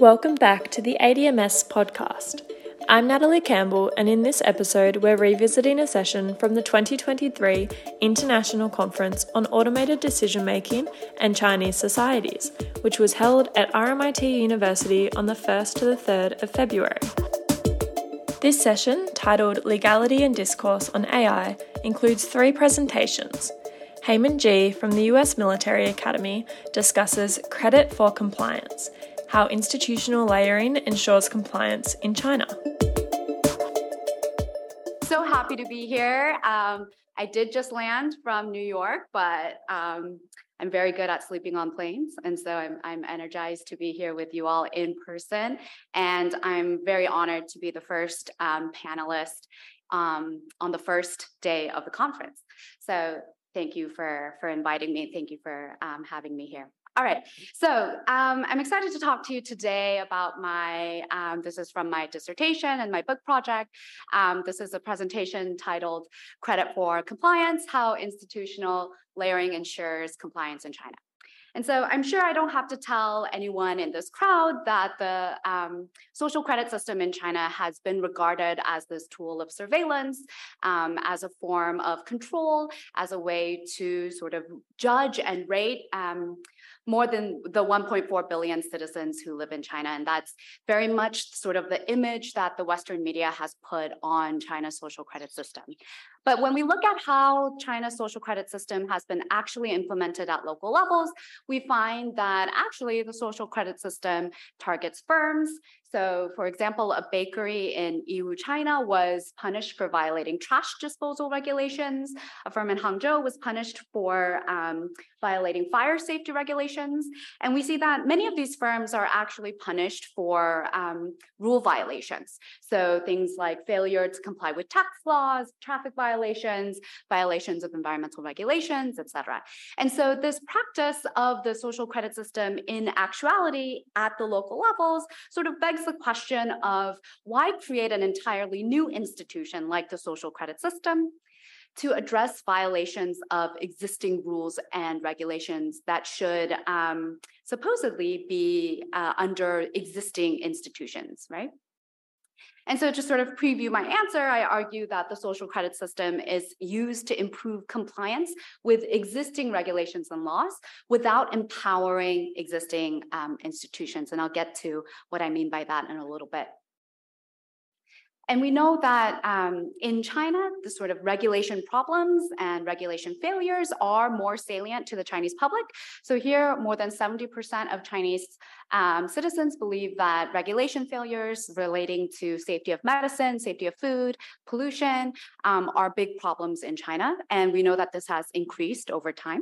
Welcome back to the ADMS podcast. I'm Natalie Campbell, and in this episode, we're revisiting a session from the 2023 International Conference on Automated Decision Making and Chinese Societies, which was held at RMIT University on the 1st to the 3rd of February. This session, titled Legality and Discourse on AI, includes three presentations. Heyman G from the US Military Academy discusses credit for compliance how institutional layering ensures compliance in China. So happy to be here. Um, I did just land from New York, but um, I'm very good at sleeping on planes. And so I'm, I'm energized to be here with you all in person. And I'm very honored to be the first um, panelist um, on the first day of the conference. So thank you for, for inviting me. Thank you for um, having me here. All right. So um, I'm excited to talk to you today about my, um, this is from my dissertation and my book project. Um, this is a presentation titled Credit for Compliance How Institutional Layering Ensures Compliance in China. And so I'm sure I don't have to tell anyone in this crowd that the um, social credit system in China has been regarded as this tool of surveillance, um, as a form of control, as a way to sort of judge and rate um, more than the 1.4 billion citizens who live in China. And that's very much sort of the image that the Western media has put on China's social credit system. But when we look at how China's social credit system has been actually implemented at local levels, we find that actually the social credit system targets firms. So, for example, a bakery in Yiwu, China was punished for violating trash disposal regulations. A firm in Hangzhou was punished for um, violating fire safety regulations. And we see that many of these firms are actually punished for um, rule violations. So, things like failure to comply with tax laws, traffic violations violations, of environmental regulations, et cetera. And so this practice of the social credit system in actuality at the local levels sort of begs the question of why create an entirely new institution like the social credit system? to address violations of existing rules and regulations that should um, supposedly be uh, under existing institutions, right? And so to sort of preview my answer, I argue that the social credit system is used to improve compliance with existing regulations and laws without empowering existing um, institutions. And I'll get to what I mean by that in a little bit. And we know that um, in China, the sort of regulation problems and regulation failures are more salient to the Chinese public. So here, more than 70% of Chinese um, citizens believe that regulation failures relating to safety of medicine, safety of food, pollution um, are big problems in China. And we know that this has increased over time.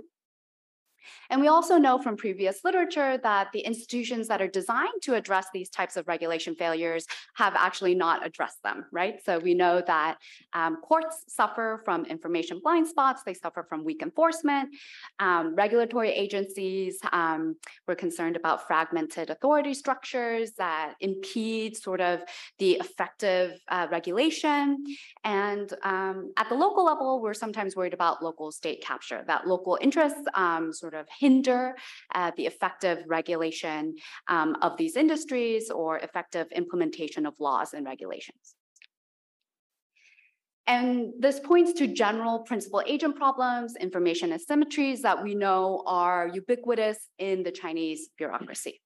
And we also know from previous literature that the institutions that are designed to address these types of regulation failures have actually not addressed them, right? So we know that um, courts suffer from information blind spots, they suffer from weak enforcement. Um, regulatory agencies um, were concerned about fragmented authority structures that impede sort of the effective uh, regulation. And um, at the local level, we're sometimes worried about local state capture, that local interests um, sort of hinder uh, the effective regulation um, of these industries or effective implementation of laws and regulations. And this points to general principal agent problems, information asymmetries that we know are ubiquitous in the Chinese bureaucracy.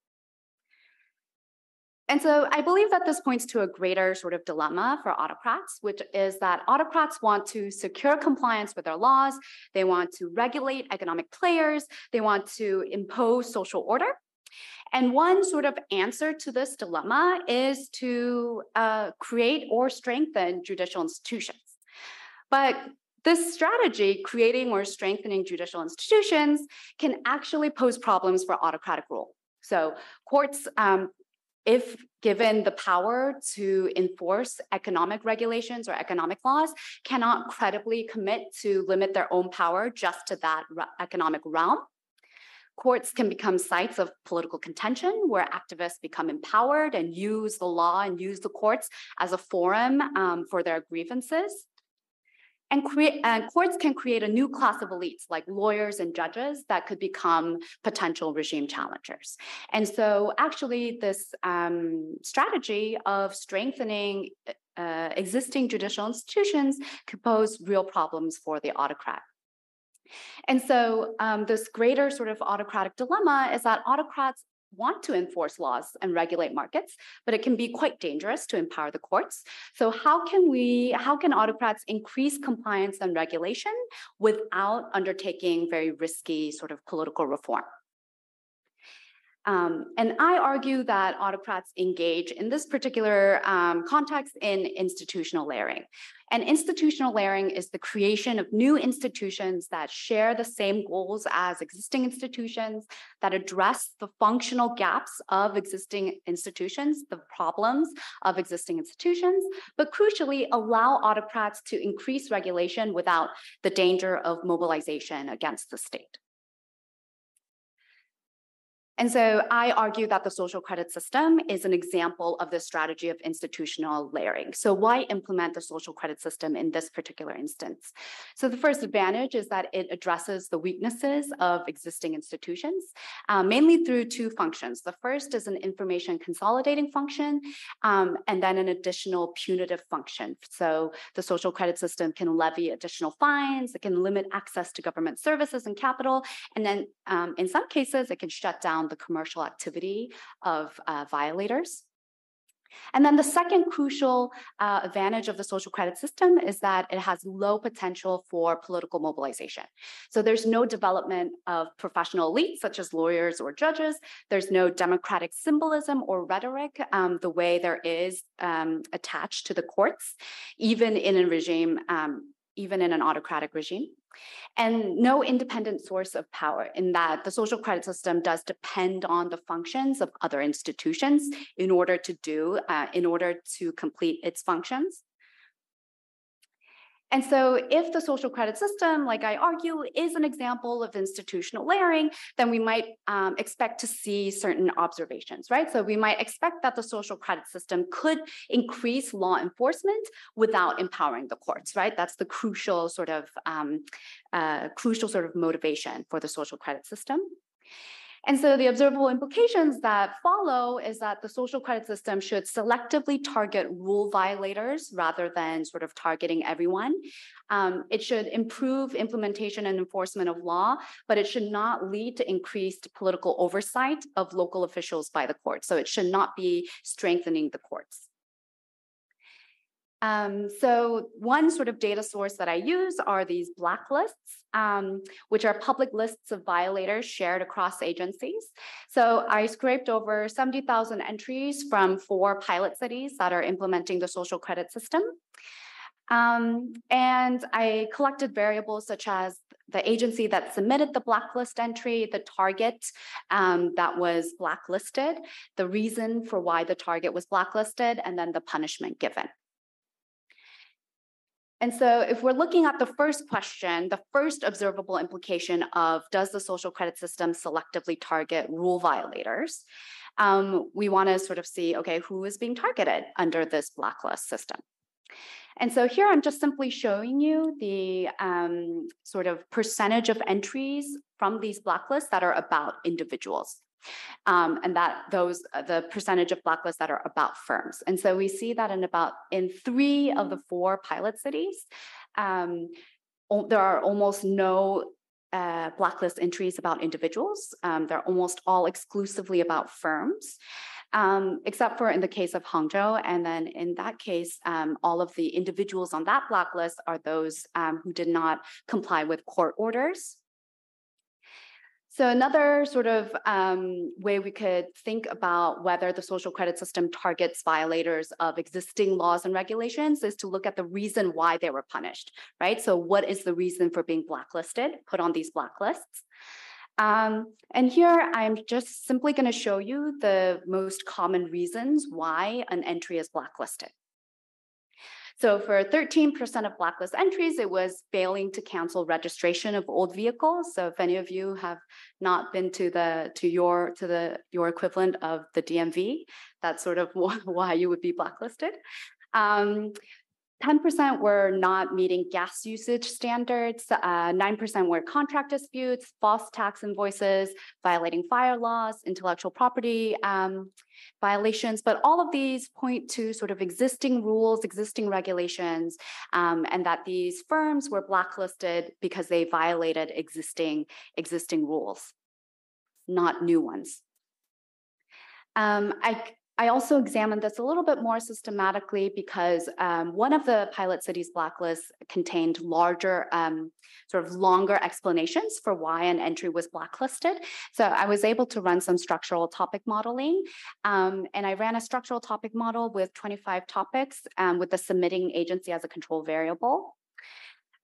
And so I believe that this points to a greater sort of dilemma for autocrats, which is that autocrats want to secure compliance with their laws, they want to regulate economic players, they want to impose social order. And one sort of answer to this dilemma is to uh, create or strengthen judicial institutions. But this strategy, creating or strengthening judicial institutions, can actually pose problems for autocratic rule. So courts um, if given the power to enforce economic regulations or economic laws, cannot credibly commit to limit their own power just to that economic realm. Courts can become sites of political contention where activists become empowered and use the law and use the courts as a forum um, for their grievances. And, create, and courts can create a new class of elites like lawyers and judges that could become potential regime challengers. And so, actually, this um, strategy of strengthening uh, existing judicial institutions could pose real problems for the autocrat. And so, um, this greater sort of autocratic dilemma is that autocrats want to enforce laws and regulate markets, but it can be quite dangerous to empower the courts. So how can we, how can autocrats increase compliance and regulation without undertaking very risky sort of political reform? Um, and I argue that autocrats engage in this particular um, context in institutional layering. And institutional layering is the creation of new institutions that share the same goals as existing institutions, that address the functional gaps of existing institutions, the problems of existing institutions, but crucially allow autocrats to increase regulation without the danger of mobilization against the state. And so I argue that the social credit system is an example of this strategy of institutional layering. So why implement the social credit system in this particular instance? So the first advantage is that it addresses the weaknesses of existing institutions, uh, mainly through two functions. The first is an information consolidating function, um, and then an additional punitive function. So the social credit system can levy additional fines, it can limit access to government services and capital, and then um, in some cases, it can shut down the commercial activity of uh, violators. And then the second crucial uh, advantage of the social credit system is that it has low potential for political mobilization. So there's no development of professional elites such as lawyers or judges. There's no democratic symbolism or rhetoric um, the way there is um, attached to the courts, even in a regime, um, even in an autocratic regime. And no independent source of power in that the social credit system does depend on the functions of other institutions in order to do uh, in order to complete its functions and so, if the social credit system, like I argue, is an example of institutional layering, then we might um, expect to see certain observations, right? So, we might expect that the social credit system could increase law enforcement without empowering the courts, right? That's the crucial sort of um, uh, crucial sort of motivation for the social credit system. And so the observable implications that follow is that the social credit system should selectively target rule violators rather than sort of targeting everyone. Um, it should improve implementation and enforcement of law, but it should not lead to increased political oversight of local officials by the courts. So it should not be strengthening the courts. Um, so one sort of data source that I use are these blacklists, um, which are public lists of violators shared across agencies. So I scraped over 70,000 entries from four pilot cities that are implementing the social credit system. Um, and I collected variables such as the agency that submitted the blacklist entry, the target um, that was blacklisted, the reason for why the target was blacklisted, and then the punishment given. And so, if we're looking at the first question, the first observable implication of does the social credit system selectively target rule violators? Um, we want to sort of see okay, who is being targeted under this blacklist system? And so here I'm just simply showing you the um, sort of percentage of entries from these blacklists that are about individuals um, and that those uh, the percentage of blacklists that are about firms. And so we see that in about in three of the four pilot cities, um, there are almost no uh, blacklist entries about individuals. Um, they're almost all exclusively about firms. Um, except for in the case of Hangzhou. And then in that case, um, all of the individuals on that blacklist are those um, who did not comply with court orders. So another sort of um, way we could think about whether the social credit system targets violators of existing laws and regulations is to look at the reason why they were punished, right? So what is the reason for being blacklisted, put on these blacklists? Um, and here I'm just simply going to show you the most common reasons why an entry is blacklisted. So for 13% of blacklist entries, it was failing to cancel registration of old vehicles. So if any of you have not been to the to your to the your equivalent of the DMV, that's sort of why you would be blacklisted. Um, 10% were not meeting gas usage standards, 9% uh, were contract disputes, false tax invoices, violating fire laws, intellectual property um, violations. But all of these point to sort of existing rules, existing regulations, um, and that these firms were blacklisted because they violated existing, existing rules, not new ones. Um, I I also examined this a little bit more systematically because um, one of the pilot cities blacklists contained larger, um, sort of longer explanations for why an entry was blacklisted. So I was able to run some structural topic modeling. Um, and I ran a structural topic model with 25 topics um, with the submitting agency as a control variable.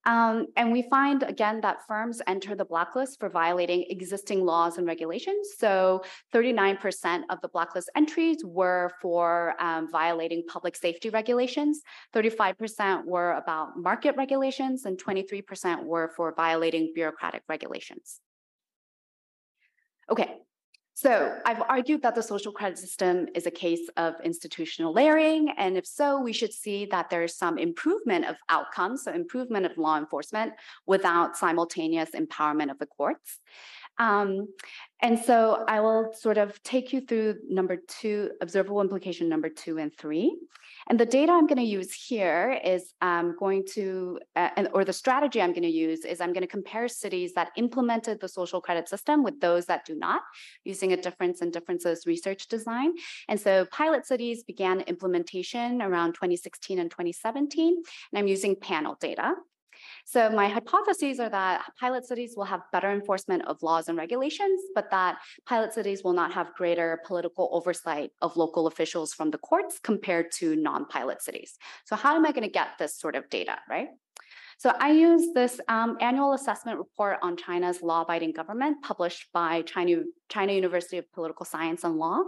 Um, and we find again that firms enter the blacklist for violating existing laws and regulations. So 39% of the blacklist entries were for um, violating public safety regulations, 35% were about market regulations, and 23% were for violating bureaucratic regulations. Okay, so I've argued that the social credit system is a case of institutional layering. And if so, we should see that there's some improvement of outcomes, so improvement of law enforcement without simultaneous empowerment of the courts. Um, and so I will sort of take you through number two, observable implication number two and three. And the data I'm going to use here is I'm going to, uh, or the strategy I'm going to use is I'm going to compare cities that implemented the social credit system with those that do not, using a difference in differences research design. And so pilot cities began implementation around 2016 and 2017, and I'm using panel data. So my hypotheses are that pilot cities will have better enforcement of laws and regulations, but that pilot cities will not have greater political oversight of local officials from the courts compared to non-pilot cities. So how am I going to get this sort of data, right? So I use this um, annual assessment report on China's law-abiding government published by China, China University of Political Science and Law.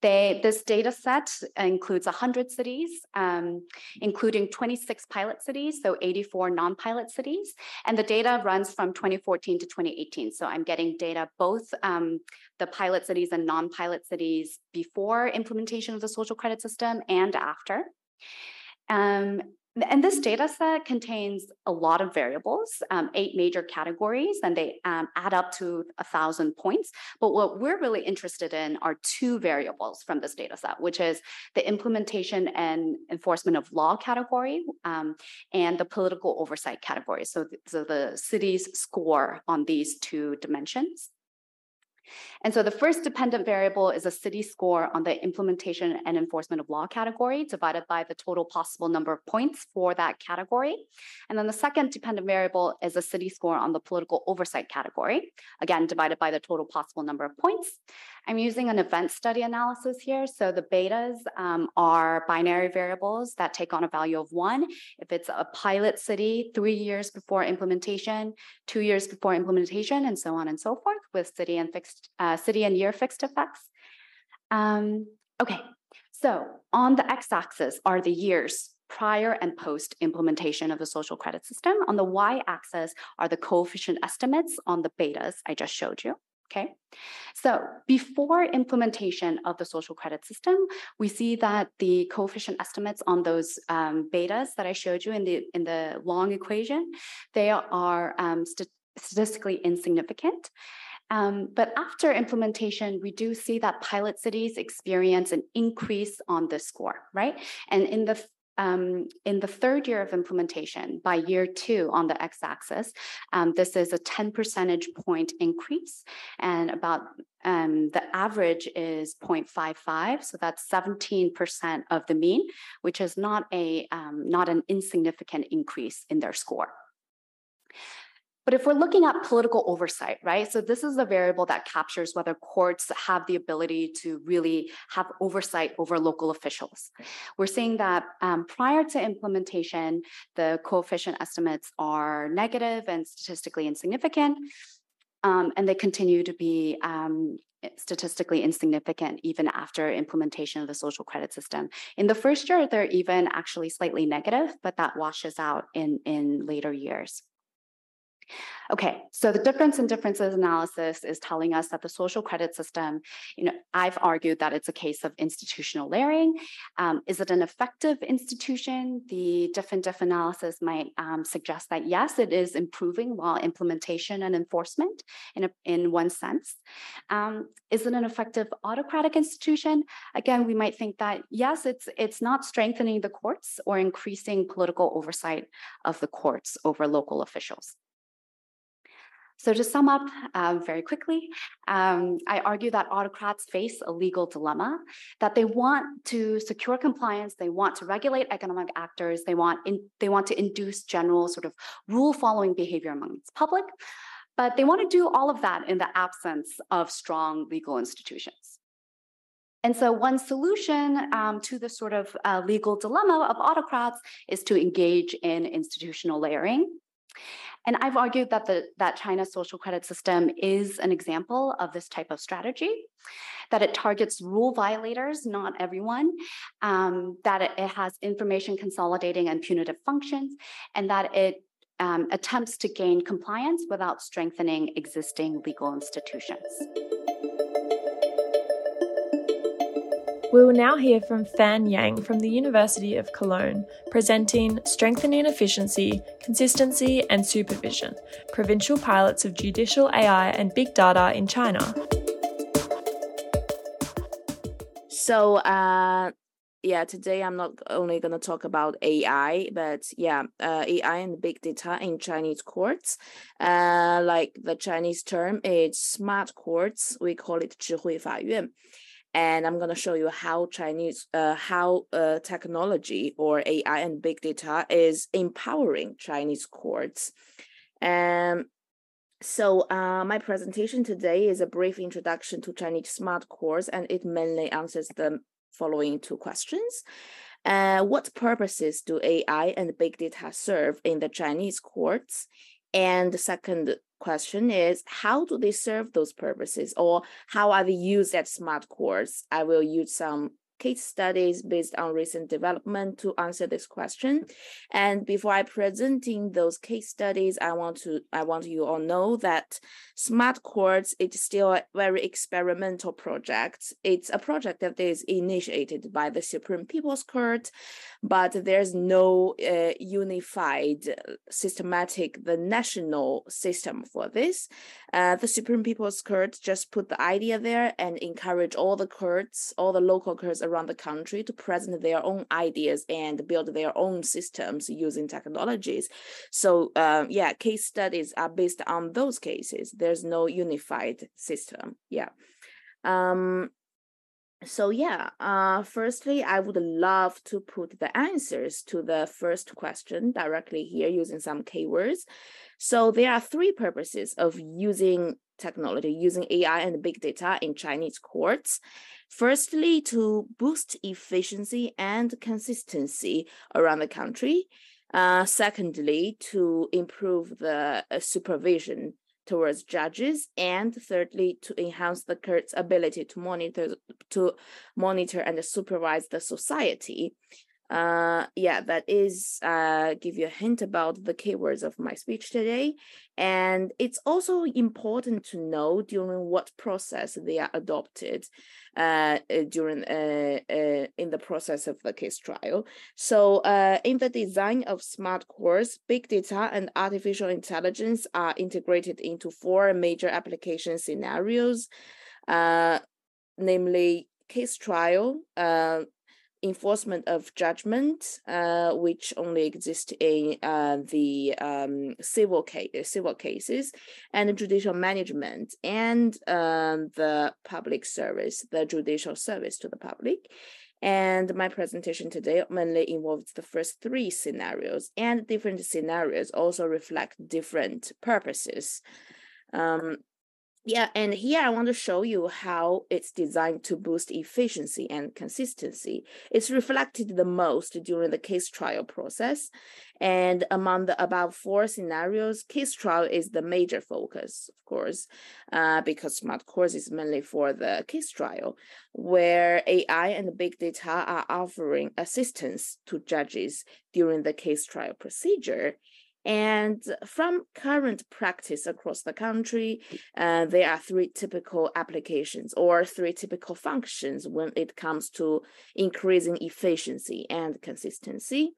They, this data set includes 100 cities, um, including 26 pilot cities, so 84 non-pilot cities. And the data runs from 2014 to 2018. So I'm getting data both um, the pilot cities and non-pilot cities before implementation of the social credit system and after. Um, and this data set contains a lot of variables, um, eight major categories, and they um, add up to a thousand points. But what we're really interested in are two variables from this data set, which is the implementation and enforcement of law category um, and the political oversight category. So, so the city's score on these two dimensions. And so the first dependent variable is a city score on the implementation and enforcement of law category divided by the total possible number of points for that category. And then the second dependent variable is a city score on the political oversight category, again, divided by the total possible number of points. I'm using an event study analysis here. So the betas um, are binary variables that take on a value of one. If it's a pilot city, three years before implementation, two years before implementation, and so on and so forth with city and fixed uh, city and year fixed effects. Um, okay, so on the x-axis are the years prior and post implementation of the social credit system. On the y-axis are the coefficient estimates on the betas I just showed you. Okay, so before implementation of the social credit system, we see that the coefficient estimates on those um, betas that I showed you in the in the long equation, they are um, st statistically insignificant. Um, but after implementation, we do see that pilot cities experience an increase on this score, right? And in the um, in the third year of implementation, by year two on the x-axis, um, this is a 10 percentage point increase, and about um, the average is 0.55, so that's 17% of the mean, which is not a um, not an insignificant increase in their score. But if we're looking at political oversight, right? So this is a variable that captures whether courts have the ability to really have oversight over local officials. We're seeing that um, prior to implementation, the coefficient estimates are negative and statistically insignificant. Um, and they continue to be um, statistically insignificant even after implementation of the social credit system. In the first year, they're even actually slightly negative, but that washes out in, in later years. Okay, so the difference in differences analysis is telling us that the social credit system, you know, I've argued that it's a case of institutional layering. Um, is it an effective institution? The different diff analysis might um, suggest that yes, it is improving law implementation and enforcement in, a, in one sense. Um, is it an effective autocratic institution? Again, we might think that yes, it's it's not strengthening the courts or increasing political oversight of the courts over local officials. So to sum up um, very quickly, um, I argue that autocrats face a legal dilemma, that they want to secure compliance, they want to regulate economic actors, they want, in, they want to induce general sort of rule-following behavior among its public, but they want to do all of that in the absence of strong legal institutions. And so, one solution um, to the sort of uh, legal dilemma of autocrats is to engage in institutional layering. And I've argued that the that China's social credit system is an example of this type of strategy, that it targets rule violators, not everyone, um, that it, it, has information consolidating and punitive functions, and that it um, attempts to gain compliance without strengthening existing legal institutions. We will now hear from Fan Yang from the University of Cologne, presenting Strengthening Efficiency, Consistency and Supervision Provincial Pilots of Judicial AI and Big Data in China. So, uh, yeah, today I'm not only going to talk about AI, but yeah, uh, AI and big data in Chinese courts. Uh, like the Chinese term is smart courts, we call it 智慧法院 and I'm going to show you how Chinese, uh, how uh, technology or AI and big data is empowering Chinese courts. And so uh, my presentation today is a brief introduction to Chinese smart courts, and it mainly answers the following two questions. Uh, what purposes do AI and big data serve in the Chinese courts? And second question is how do they serve those purposes or how are they used at smart courts? I will use some case studies based on recent development to answer this question. And before I presenting those case studies, I want to I want you all know that Smart Courts is still a very experimental project. It's a project that is initiated by the Supreme People's Court, but there's no uh, unified systematic the national system for this. Uh, the Supreme People's Court just put the idea there and encourage all the courts, all the local courts around the country to present their own ideas and build their own systems using technologies. So uh, yeah, case studies are based on those cases. There's no unified system. Yeah. Um, so yeah, uh, firstly, I would love to put the answers to the first question directly here using some keywords. So there are three purposes of using technology, using AI and big data in Chinese courts. Firstly, to boost efficiency and consistency around the country. Uh, secondly, to improve the uh, supervision towards judges, and thirdly, to enhance the court's ability to monitor to monitor and supervise the society uh yeah that is uh give you a hint about the keywords of my speech today and it's also important to know during what process they are adopted uh, uh during uh, uh, in the process of the case trial. So uh in the design of smart courts big data and artificial intelligence are integrated into four major application scenarios uh namely case trial uh enforcement of judgment, uh, which only exist in uh, the um, civil case, civil cases, and judicial management, and um, the public service, the judicial service to the public. And my presentation today mainly involves the first three scenarios, and different scenarios also reflect different purposes. Um, yeah, and here I want to show you how it's designed to boost efficiency and consistency. It's reflected the most during the case trial process. And among the above four scenarios, case trial is the major focus, of course, uh, because smart courts is mainly for the case trial, where AI and big data are offering assistance to judges during the case trial procedure And from current practice across the country, uh, there are three typical applications or three typical functions when it comes to increasing efficiency and consistency.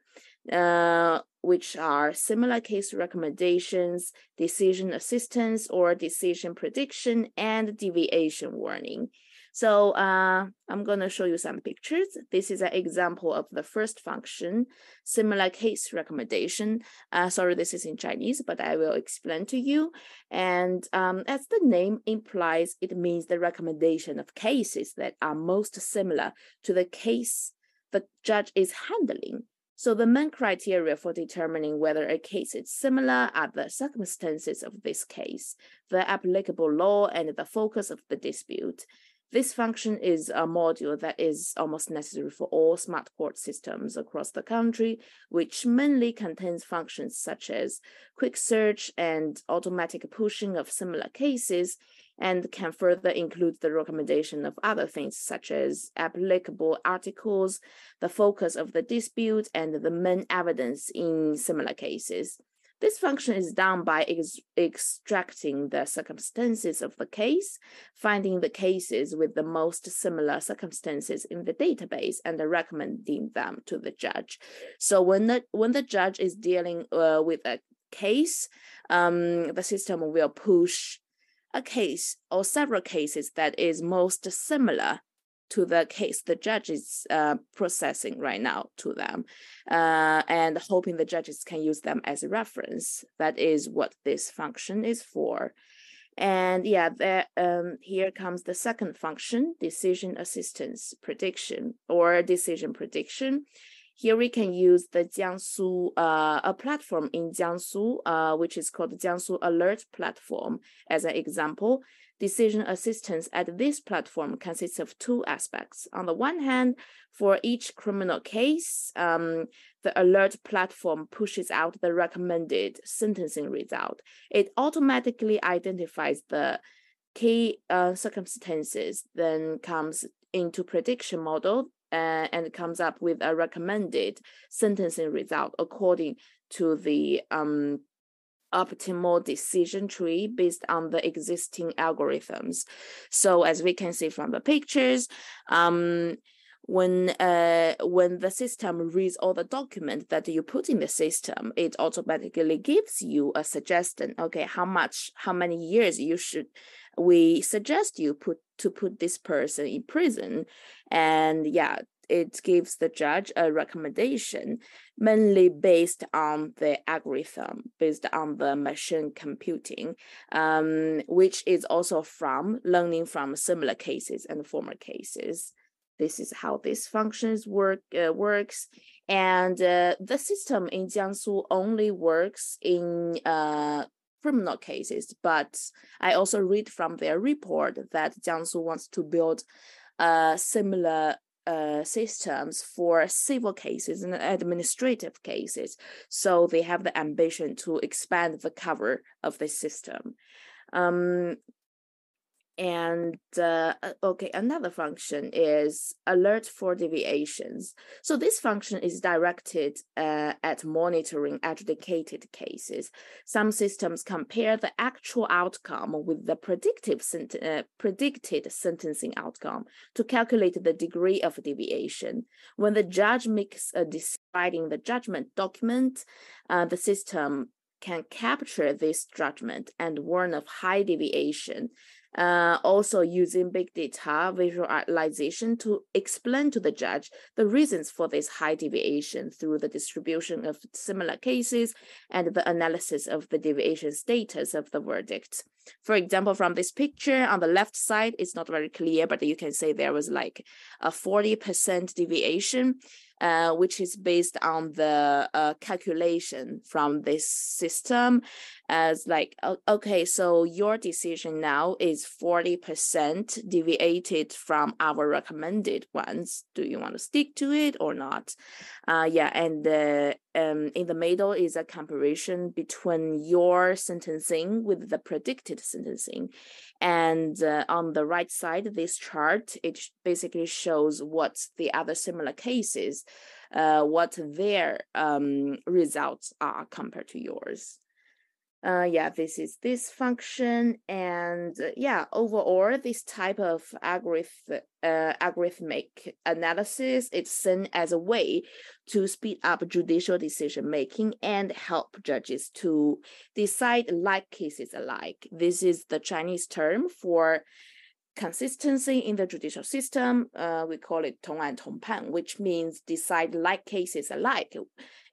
Uh, which are similar case recommendations, decision assistance or decision prediction, and deviation warning. So uh, I'm going to show you some pictures. This is an example of the first function, similar case recommendation. Uh, sorry, this is in Chinese, but I will explain to you. And um, as the name implies, it means the recommendation of cases that are most similar to the case the judge is handling. So the main criteria for determining whether a case is similar are the circumstances of this case, the applicable law, and the focus of the dispute. This function is a module that is almost necessary for all smart court systems across the country, which mainly contains functions such as quick search and automatic pushing of similar cases, and can further include the recommendation of other things such as applicable articles, the focus of the dispute, and the main evidence in similar cases. This function is done by ex extracting the circumstances of the case, finding the cases with the most similar circumstances in the database, and recommending them to the judge. So when the when the judge is dealing uh, with a case, um, the system will push a case or several cases that is most similar to the case the judge is uh, processing right now to them uh, and hoping the judges can use them as a reference. That is what this function is for. And yeah there um, here comes the second function decision assistance prediction or decision prediction. Here we can use the Jiangsu, uh, a platform in Jiangsu, uh, which is called Jiangsu Alert Platform as an example. Decision assistance at this platform consists of two aspects. On the one hand, for each criminal case, um, the alert platform pushes out the recommended sentencing result. It automatically identifies the key uh, circumstances, then comes into prediction model uh, and comes up with a recommended sentencing result according to the um, optimal decision tree based on the existing algorithms. So as we can see from the pictures, um, when uh, when the system reads all the document that you put in the system, it automatically gives you a suggestion. Okay, how much, how many years you should we suggest you put to put this person in prison and yeah it gives the judge a recommendation mainly based on the algorithm based on the machine computing um, which is also from learning from similar cases and former cases. This is how this functions work uh, works. And uh, the system in jiangsu only works in uh, criminal cases, but I also read from their report that Jiangsu wants to build uh, similar uh, systems for civil cases and administrative cases. So they have the ambition to expand the cover of this system. Um, and uh, uh, okay, another function is alert for deviations. So this function is directed uh, at monitoring adjudicated cases. Some systems compare the actual outcome with the predictive sent- uh, predicted sentencing outcome to calculate the degree of deviation. When the judge makes a deciding the judgment document, uh, the system can capture this judgment and warn of high deviation uh, also using big data visualization to explain to the judge the reasons for this high deviation through the distribution of similar cases and the analysis of the deviation status of the verdict. For example, from this picture on the left side, it's not very clear, but you can say there was like a 40% deviation uh, which is based on the uh, calculation from this system as like okay so your decision now is 40% deviated from our recommended ones. Do you want to stick to it or not? Uh, yeah and um, in the middle is a comparison between your sentencing with the predicted sentencing. And uh, on the right side, this chart, it basically shows what the other similar cases, uh, what their um, results are compared to yours uh, yeah, this is this function. And uh, yeah, overall, this type of algorithm, uh, algorithmic analysis is seen as a way to speed up judicial decision making and help judges to decide like cases alike. This is the Chinese term for consistency in the judicial system. Uh, we call it 同案同判, which means decide like cases alike.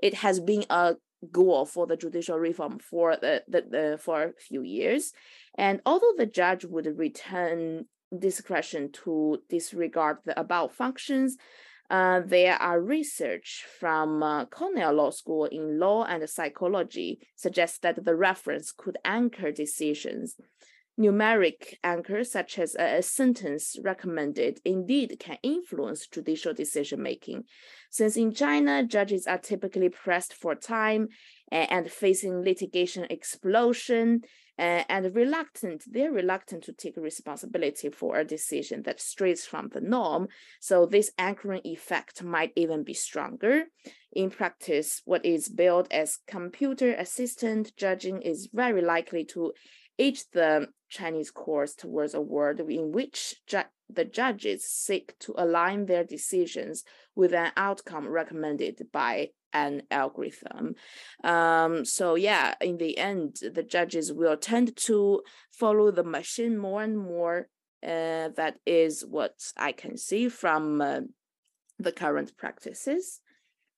It has been a goal for the judicial reform for the, the, the for a few years. And although the judge would return discretion to disregard the above functions, uh, there are research from uh, Cornell Law School in law and psychology suggests that the reference could anchor decisions numeric anchors such as a, sentence recommended indeed can influence judicial decision making. Since in China, judges are typically pressed for time and, facing litigation explosion and reluctant, they're reluctant to take responsibility for a decision that strays from the norm. So this anchoring effect might even be stronger. In practice, what is billed as computer assistant judging is very likely to each the Chinese courts towards a world in which ju the judges seek to align their decisions with an outcome recommended by an algorithm. Um, so yeah, in the end, the judges will tend to follow the machine more and more. Uh, that is what I can see from uh, the current practices.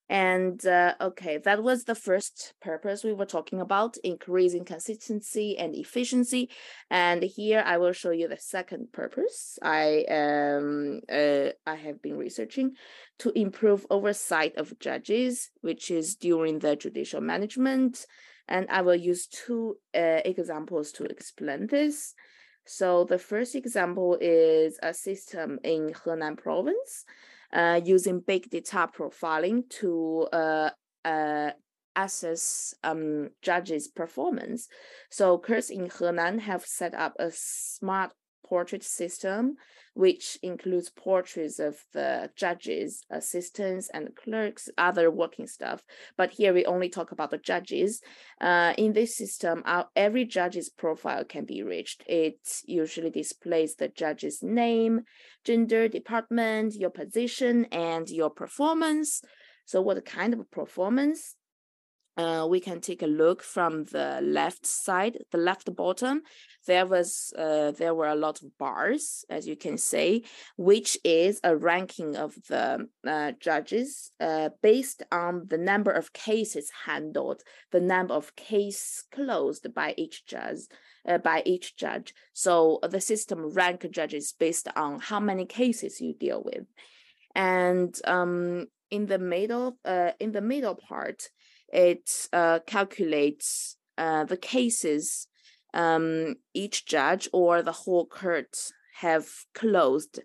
And uh, okay, that was the first purpose we were talking about, increasing consistency and efficiency. And here I will show you the second purpose I um uh, I have been researching to improve oversight of judges, which is during the judicial management. And I will use two uh, examples to explain this. So the first example is a system in Henan province using big data profiling to uh, uh, assess um, judges' performance. So courts in Henan have set up a smart portrait system, which includes portraits of the judges, assistants, and clerks, other working staff. But here we only talk about the judges. Uh, in this system, our, every judge's profile can be reached. It usually displays the judge's name, gender, department, your position, and your performance. So, what kind of performance? Uh, we can take a look from the left side, the left bottom. There was uh, there were a lot of bars, as you can see, which is a ranking of the uh, judges uh, based on the number of cases handled, the number of case closed by each judge. Uh, by each judge, so the system rank judges based on how many cases you deal with, and um, in the middle, uh, in the middle part, it uh, calculates uh, the cases um, each judge or the whole court have closed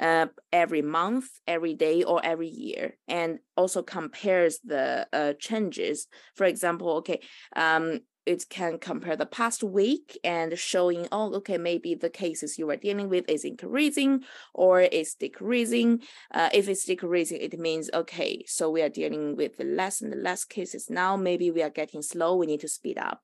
uh, every month, every day, or every year, and also compares the uh, changes. For example, okay, um, it can compare the past week and showing, oh, okay, maybe the cases you are dealing with is increasing or is decreasing. Uh, if it's decreasing, it means, okay, so we are dealing with less and less cases now. Maybe we are getting slow. We need to speed up.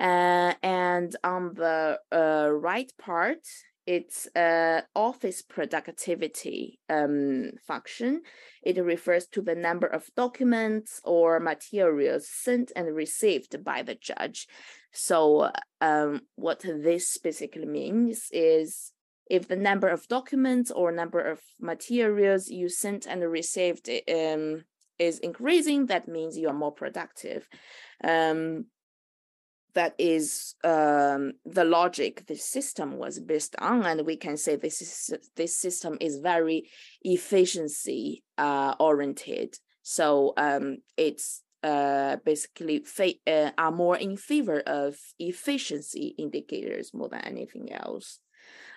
Uh, and on the uh, right part, it's a office productivity um, function. It refers to the number of documents or materials sent and received by the judge. So um, what this basically means is if the number of documents or number of materials you sent and received um, is increasing, that means you are more productive. Um, that is um, the logic the system was based on, and we can say this is this system is very efficiency uh, oriented. So um, it's uh, basically fa- uh, are more in favor of efficiency indicators more than anything else.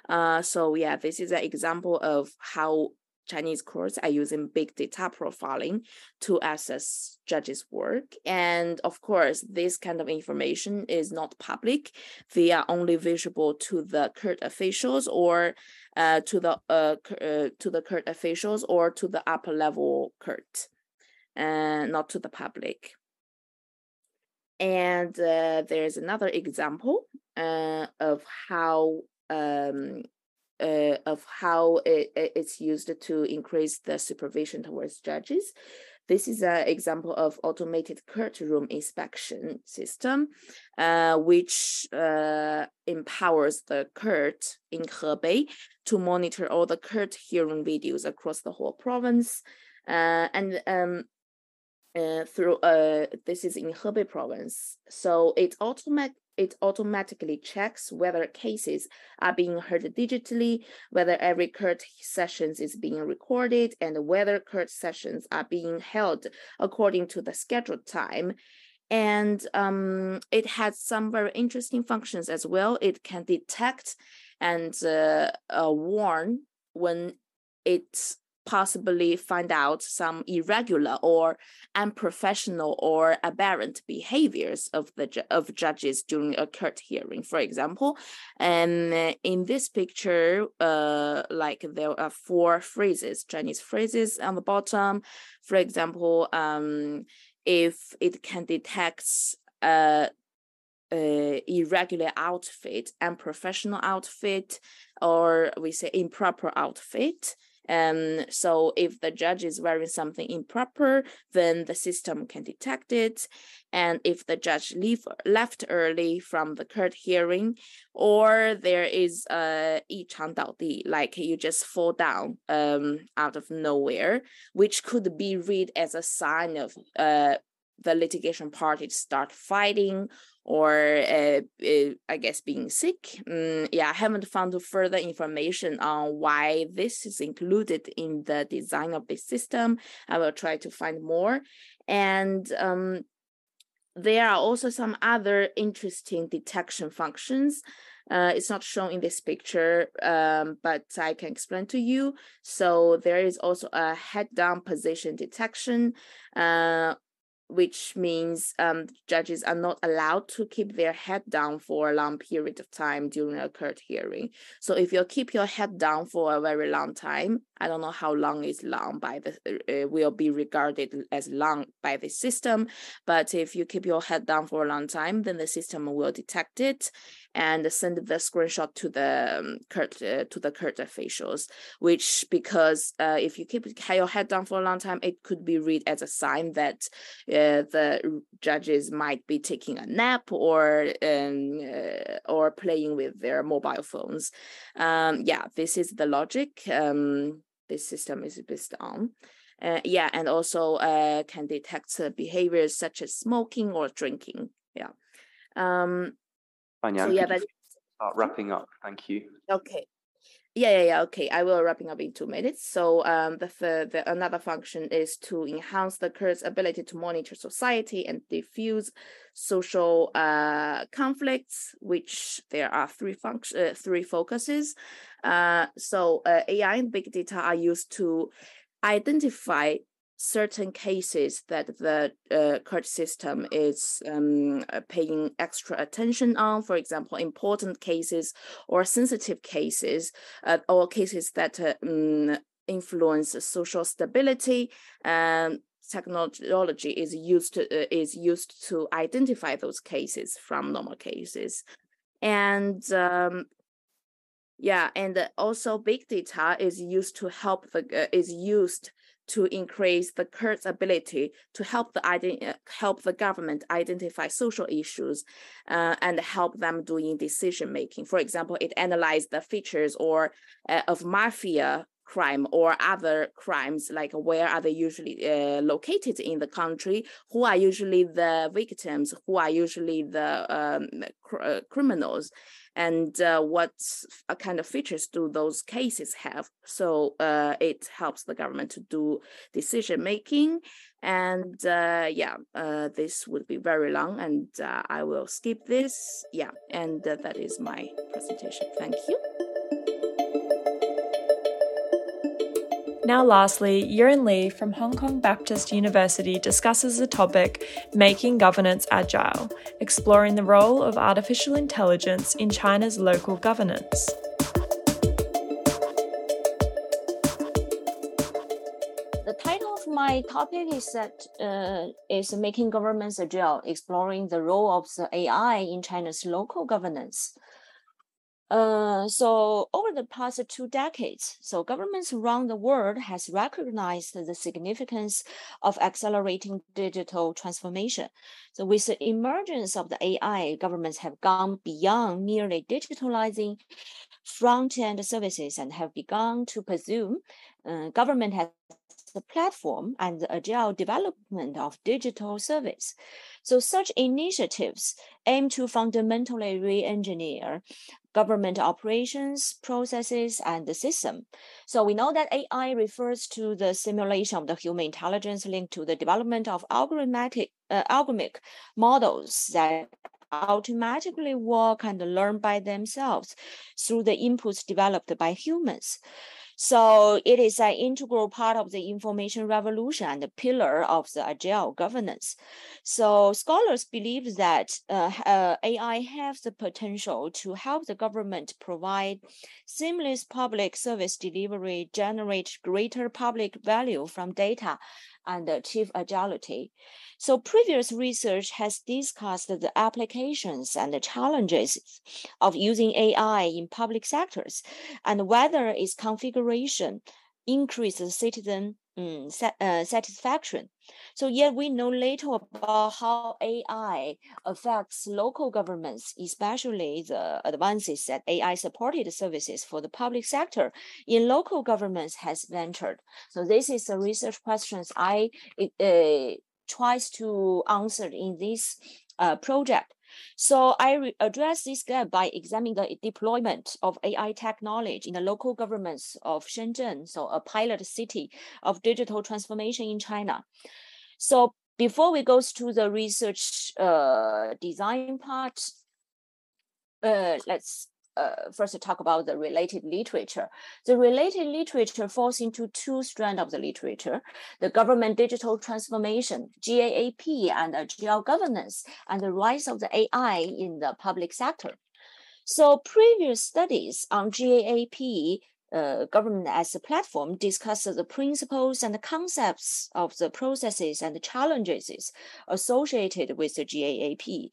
Uh, so yeah, this is an example of how Chinese courts are using big data profiling to assess judges' work. And of course, this kind of information is not public. They are only visible to the court officials or uh, to the uh, uh, to the court officials or to the upper level court, and not to the public. And uh, there's another example uh, of how um, uh, of how it, it's used to increase the supervision towards judges. This is an example of automated courtroom inspection system, uh, which uh, empowers the court in Hebei to monitor all the court hearing videos across the whole province. Uh, and um, uh, through uh, this is in Hebei province, so it automatic it automatically checks whether cases are being heard digitally, whether every court sessions is being recorded, and whether court sessions are being held according to the scheduled time. And um, it has some very interesting functions as well. It can detect and uh, uh, warn when it's possibly find out some irregular or unprofessional or aberrant behaviors of the of judges during a court hearing for example. And in this picture uh like there are four phrases chinese phrases on the bottom. For example um if it can detect uh, uh, irregular outfit, unprofessional outfit, or we say improper outfit, and so if the judge is wearing something improper, then the system can detect it. And if the judge leave, left early from the court hearing, or there is a 一场倒地, like you just fall down um, out of nowhere, which could be read as a sign of uh, the litigation parties start fighting or uh, I guess being sick. Um, yeah, I haven't found further information on why this is included in the design of the system. I will try to find more. And um, there are also some other interesting detection functions. Uh, it's not shown in this picture, um, but I can explain to you. So there is also a head down position detection. Uh, which means um, judges are not allowed to keep their head down for a long period of time during a court hearing. So if you keep your head down for a very long time, I don't know how long is long by the uh, will be regarded as long by the system, but if you keep your head down for a long time, then the system will detect it and send the screenshot to the um, court uh, to the court officials. Which because uh, if you keep your head down for a long time, it could be read as a sign that uh, the judges might be taking a nap or um, uh, or playing with their mobile phones. Um, yeah, this is the logic. Um, this system is based on. Uh, yeah, and also uh, can detect behaviors such as smoking or drinking. Yeah. Um, Fanya, so yeah, but start wrapping up. Thank you. Okay. Yeah, yeah, yeah. Okay, I will wrapping up in two minutes. So, um, the, the, the another function is to enhance the court's ability to monitor society and diffuse social uh conflicts. Which there are three function, uh, three focuses. Uh, so uh, AI and big data are used to identify certain cases that the uh, court system is um, uh, paying extra attention on, for example, important cases or sensitive cases, uh, or cases that um, influence social stability. And technology is used to uh, is used to identify those cases from normal cases, and um, yeah, and also big data is used to help the uh, is used to increase the court's ability to help the uh, help the government identify social issues uh, and help them doing decision making. For example, it analyzed the features or uh, of mafia crime or other crimes like where are they usually uh, located in the country? Who are usually the victims? Who are usually the um, cr- uh, criminals? And uh, what kind of features do those cases have? So uh, it helps the government to do decision making and uh, yeah uh, this would be very long and i will skip this. Yeah and that is my presentation. Thank you Now, lastly, Yuan Lee from Hong Kong Baptist University discusses the topic Making Governance Agile, exploring the role of artificial intelligence in China's local governance. The title of my topic is that uh, is making governments agile, exploring the role of the AI in China's local governance. Uh, so over the past two decades, so governments around the world has recognized the significance of accelerating digital transformation. So with the emergence of the AI, governments have gone beyond merely digitalizing front-end services and have begun to pursue uh, government has the platform and the agile development of digital service. So such initiatives aim to fundamentally re-engineer government operations, processes, and the system. So we know that AI refers to the simulation of the human intelligence linked to the development of algorithmic, uh, algorithmic models that automatically work and learn by themselves through the inputs developed by humans. So it is an integral part of the information revolution and a pillar of the agile governance. So scholars believe that uh, uh, AI has the potential to help the government provide seamless public service delivery, generate greater public value from data, and achieve agility. So previous research has discussed the applications and the challenges of using AI in public sectors and whether its configuration increases citizen um, uh, satisfaction. So yet we know little about how AI affects local governments, especially the advances that AI-supported services for the public sector in local governments has ventured. So this is the research questions I uh, tries to answer in this uh, project. So I address this gap by examining the deployment of AI technology in the local governments of Shenzhen, so a pilot city of digital transformation in China. So before we go to the research uh, design part, uh, let's uh, first talk about the related literature. The related literature falls into two strands of the literature, the government digital transformation, GaaP, and agile governance, and the rise of the AI in the public sector. So previous studies on GaaP uh, government as a platform discusses the principles and the concepts of the processes and the challenges associated with the GaaP.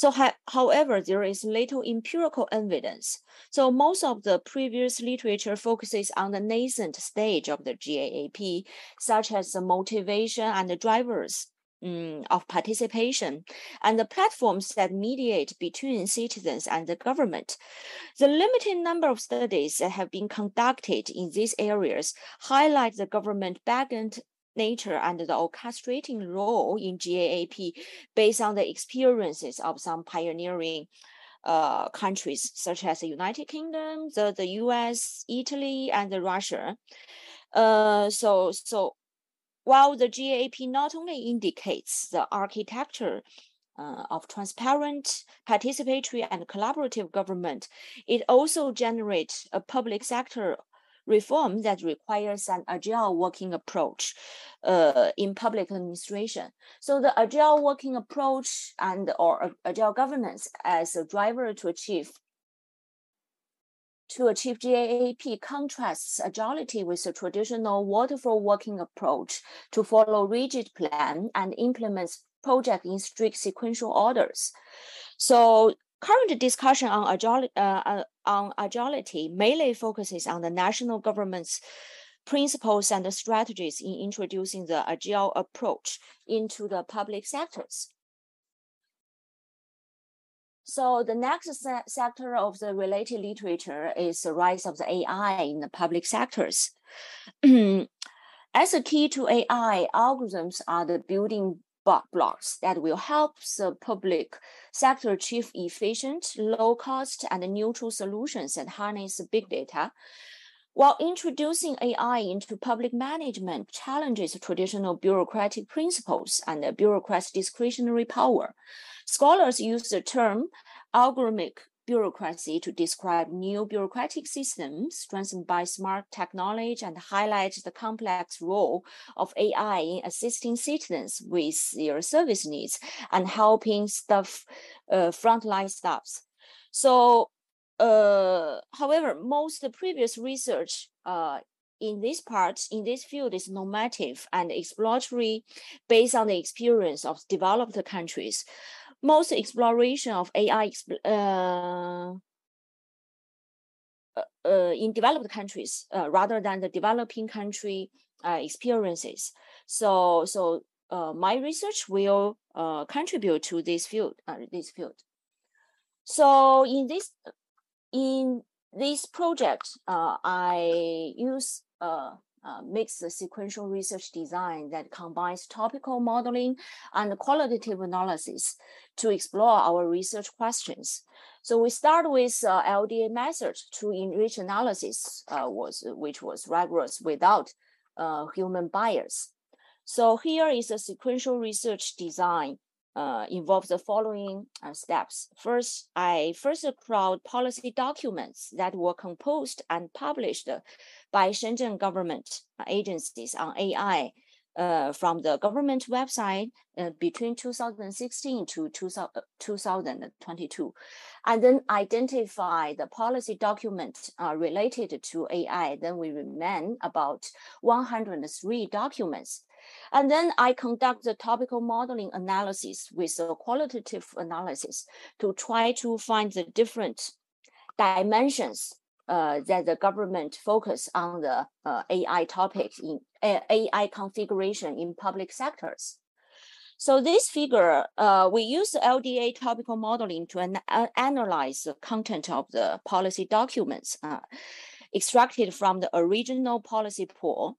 So, however, there is little empirical evidence. So, most of the previous literature focuses on the nascent stage of the GaaP, such as the motivation and the drivers um, of participation and the platforms that mediate between citizens and the government. The limited number of studies that have been conducted in these areas highlight the government backend nature and the orchestrating role in GaaP based on the experiences of some pioneering uh, countries such as the United Kingdom, the, the US, Italy, and Russia. Uh, so, so while the GaaP not only indicates the architecture uh, of transparent, participatory, and collaborative government, it also generates a public sector reform that requires an agile working approach uh, in public administration. So the agile working approach and or agile governance as a driver to achieve to achieve GaaP contrasts agility with the traditional waterfall working approach to follow rigid plan and implements project in strict sequential orders. So Current discussion on, agility, uh, uh, on agility mainly focuses on the national government's principles and strategies in introducing the agile approach into the public sectors. So the next se sector of the related literature is the rise of the AI in the public sectors. As a key to AI, algorithms are the building blocks that will help the public sector achieve efficient, low cost, and neutral solutions and harness big data. While introducing AI into public management challenges traditional bureaucratic principles and bureaucrat's discretionary power. Scholars use the term algorithmic bureaucracy to describe new bureaucratic systems strengthened by smart technology and highlight the complex role of AI in assisting citizens with their service needs and helping staff, uh, frontline staffs. So, uh, however, most previous research uh, in this part, in this field is normative and exploratory based on the experience of developed countries most exploration of AI uh, uh, uh, in developed countries uh, rather than the developing country uh, experiences. So, so uh, my research will contribute to this field. this field. So, in this in this project, I use uh, makes sequential research design that combines topical modeling and qualitative analysis to explore our research questions. So we start with uh, LDA method to enrich analysis, uh, was which was rigorous without uh, human bias. So here is a sequential research design uh, involves the following uh, steps. First, I first crowd policy documents that were composed and published by Shenzhen government agencies on AI uh, from the government website uh, between 2016 to 2022, and then identify the policy document uh, related to AI. Then we remain about 103 documents and then I conduct the topical modeling analysis with a qualitative analysis to try to find the different dimensions uh, that the government focus on the uh, AI topics in AI configuration in public sectors. So this figure, uh, we use LDA topical modeling to an uh, analyze the content of the policy documents uh, extracted from the original policy pool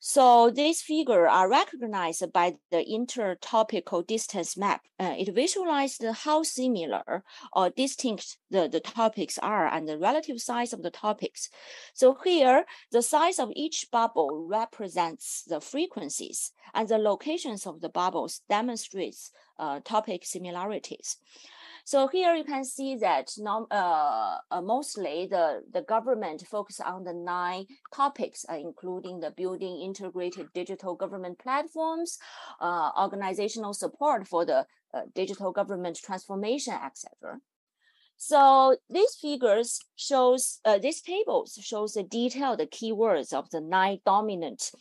so these figures are recognized by the intertopical distance map. Uh, it visualizes how similar or distinct the, the topics are and the relative size of the topics. So here, the size of each bubble represents the frequencies and the locations of the bubbles demonstrates uh, topic similarities. So here you can see that uh, uh, mostly the, the government focus on the nine topics, uh, including the building integrated digital government platforms, uh, organizational support for the uh, digital government transformation, etc. So these figures shows, uh, these tables shows the detailed keywords of the nine dominant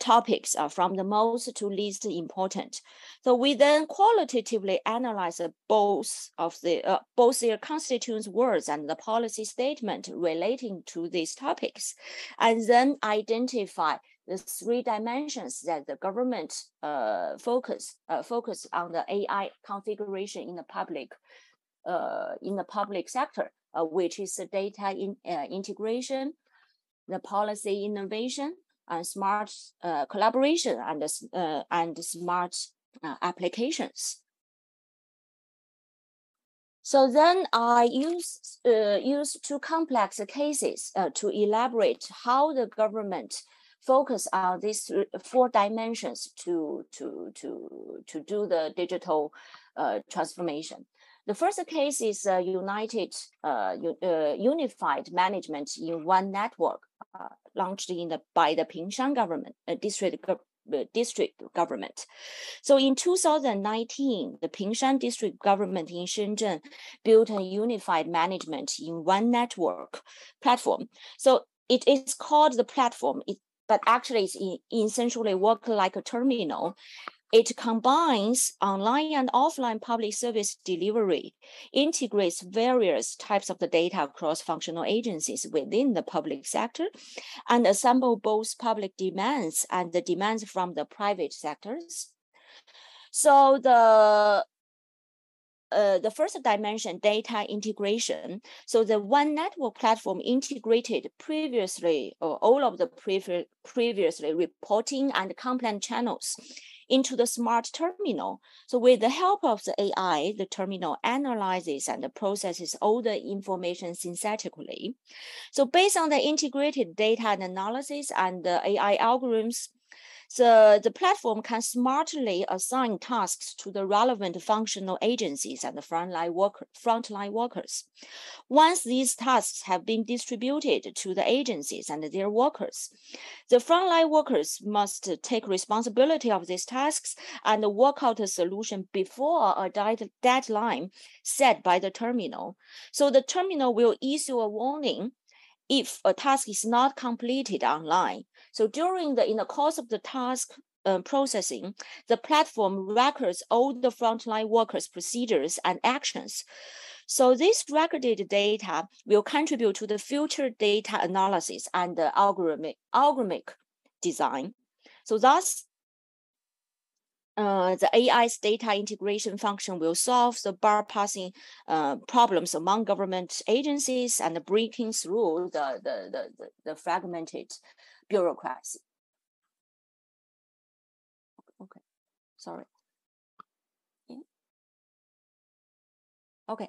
topics uh, from the most to least important. So we then qualitatively analyze both of the uh, both their constituent words and the policy statement relating to these topics, and then identify the three dimensions that the government uh, focus uh, focus on the AI configuration in the public uh, in the public sector, uh, which is the data in, uh, integration, the policy innovation, and smart uh, collaboration and, uh, and smart uh, applications. So then I use, uh, use two complex cases uh, to elaborate how the government focus on these four dimensions to, to, to, to do the digital uh, transformation. The first case is uh, united, uh, uh, unified management in one network, launched in the by the Pingshan government, district district government. So in 2019, the Pingshan district government in Shenzhen built a unified management in one network platform. So it is called the platform, it, but actually it's in, essentially work like a terminal it combines online and offline public service delivery, integrates various types of the data across functional agencies within the public sector, and assemble both public demands and the demands from the private sectors. So the uh, the first dimension, data integration. So the one network platform integrated previously or all of the previ- previously reporting and complaint channels into the smart terminal. So with the help of the AI, the terminal analyzes and processes all the information synthetically. So based on the integrated data and analysis and the AI algorithms, the, the platform can smartly assign tasks to the relevant functional agencies and the frontline, worker, frontline workers. Once these tasks have been distributed to the agencies and their workers, the frontline workers must take responsibility of these tasks and work out a solution before a deadline set by the terminal. So the terminal will issue a warning if a task is not completed online. So during the in the course of the task uh, processing, the platform records all the frontline workers' procedures and actions. So this recorded data will contribute to the future data analysis and the algorithmic, algorithmic design. So thus, uh, the AI's data integration function will solve the bypassing uh, problems among government agencies and breaking through the, the, the, the fragmented bureaucracy. Okay, sorry. Okay.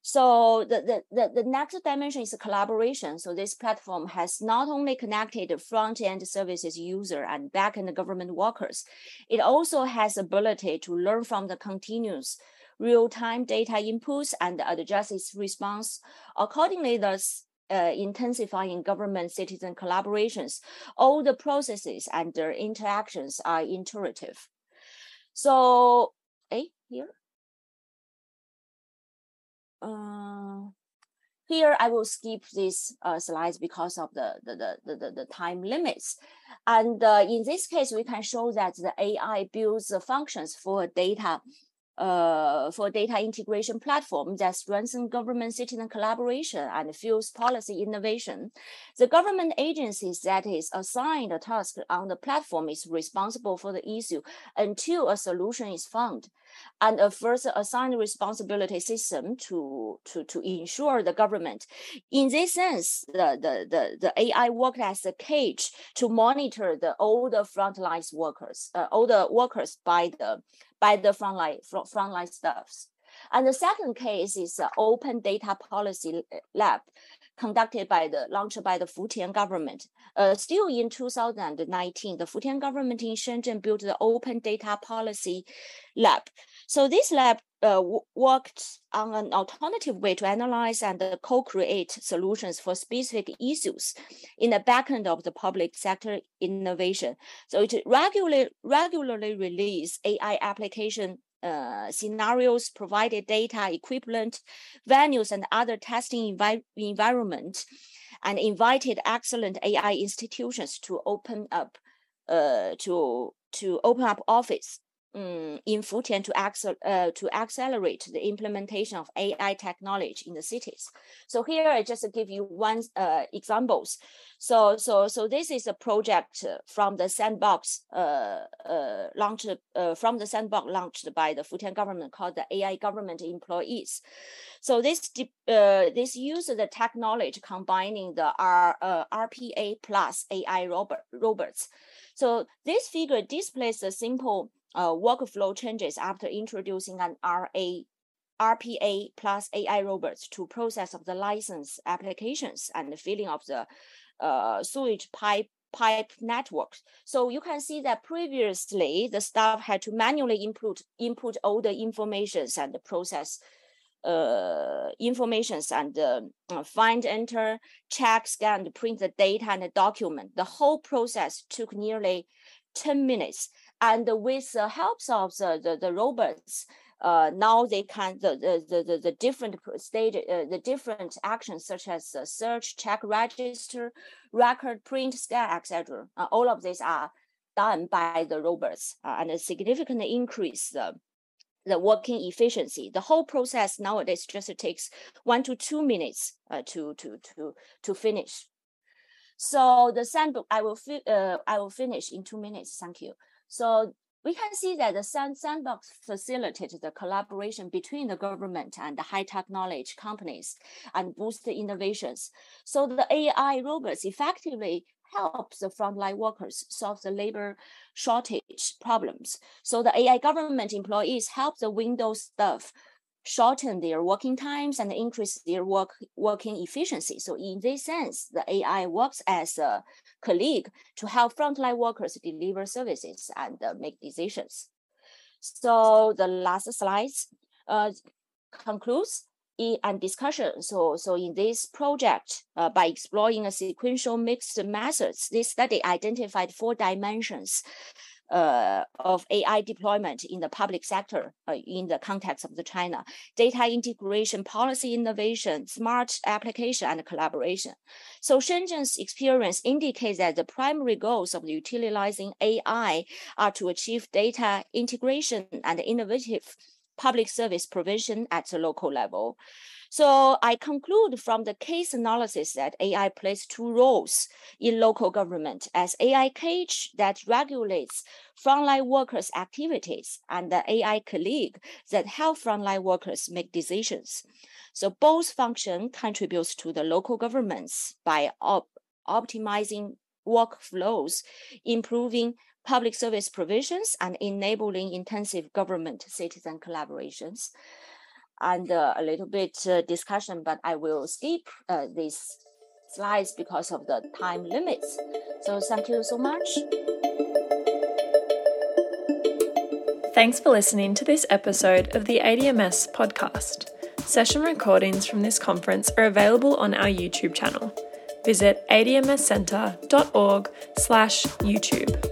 So the, the, the, the next dimension is collaboration. So this platform has not only connected front-end services user and back-end government workers, it also has ability to learn from the continuous real-time data inputs and adjust its response. Accordingly, thus uh, intensifying government citizen collaborations, all the processes and their interactions are intuitive. So, eh, here. Uh, here I will skip these uh, slides because of the, the, the, the, the time limits. And uh, in this case, we can show that the AI builds the functions for data uh, for data integration platform that strengthen government citizen collaboration and fuels policy innovation. The government agencies that is assigned a task on the platform is responsible for the issue until a solution is found and a first assigned responsibility system to, to, to ensure the government. In this sense, the, the, the, the AI worked as a cage to monitor the the frontline workers, uh, the workers by the by the frontline frontline staffs. And the second case is open data policy lab conducted by the launched by the Futian government. Uh, still in 2019, the Futian government in Shenzhen built the open data policy lab. So this lab uh, worked on an alternative way to analyze and co-create solutions for specific issues in the backend of the public sector innovation. So it regularly regularly release AI application uh, scenarios, provided data, equivalent venues, and other testing envi- environment, and invited excellent AI institutions to open up uh, to to open up office um, in Futian to, accel- uh, to accelerate the implementation of AI technology in the cities. So here I just give you one uh, examples. So so so this is a project from the sandbox uh, uh, launched uh, from the sandbox launched by the Futian government called the AI government employees. So this uh, this uses the technology combining the R, uh, RPA plus AI robot, robots. So this figure displays a simple uh, workflow changes after introducing an RA, RPA plus AI robots to process of the license applications and the filling of the uh, sewage pipe pipe networks. So you can see that previously the staff had to manually input input all the informations and the process uh, informations and uh, find, enter, check, scan, print the data and the document. The whole process took nearly 10 minutes and with the help of the, the, the robots, uh, now they can the the the, the different stage uh, the different actions such as uh, search, check, register, record, print, scan, etc. Uh, all of these are done by the robots uh, and significantly increase the the working efficiency. The whole process nowadays just takes one to two minutes uh, to to to to finish. So the sandbox I will fi- I will finish in two minutes. Thank you. So we can see that the sand, sandbox facilitated the collaboration between the government and the high technology companies and boost the innovations. So the AI robots effectively help the frontline workers solve the labor shortage problems. So the AI government employees help the Windows staff shorten their working times and increase their work working efficiency. So in this sense, the AI works as a colleague to help frontline workers deliver services and uh, make decisions. So the last slide uh, concludes and discussion. So, so in this project, uh, by exploring a sequential mixed methods, this study identified four dimensions uh, of AI deployment in the public sector uh, in the context of the China, data integration, policy innovation, smart application, and collaboration. So Shenzhen's experience indicates that the primary goals of utilizing AI are to achieve data integration and innovative public service provision at the local level. So I conclude from the case analysis that AI plays two roles in local government as AI cage that regulates frontline workers' activities and the AI colleague that help frontline workers make decisions. So both function contributes to the local governments by op- optimizing workflows, improving public service provisions, and enabling intensive government citizen collaborations and uh, a little bit uh, discussion, but I will skip uh, these slides because of the time limits. So thank you so much. Thanks for listening to this episode of the ADMS podcast. Session recordings from this conference are available on our YouTube channel. Visit admscentre.org slash YouTube.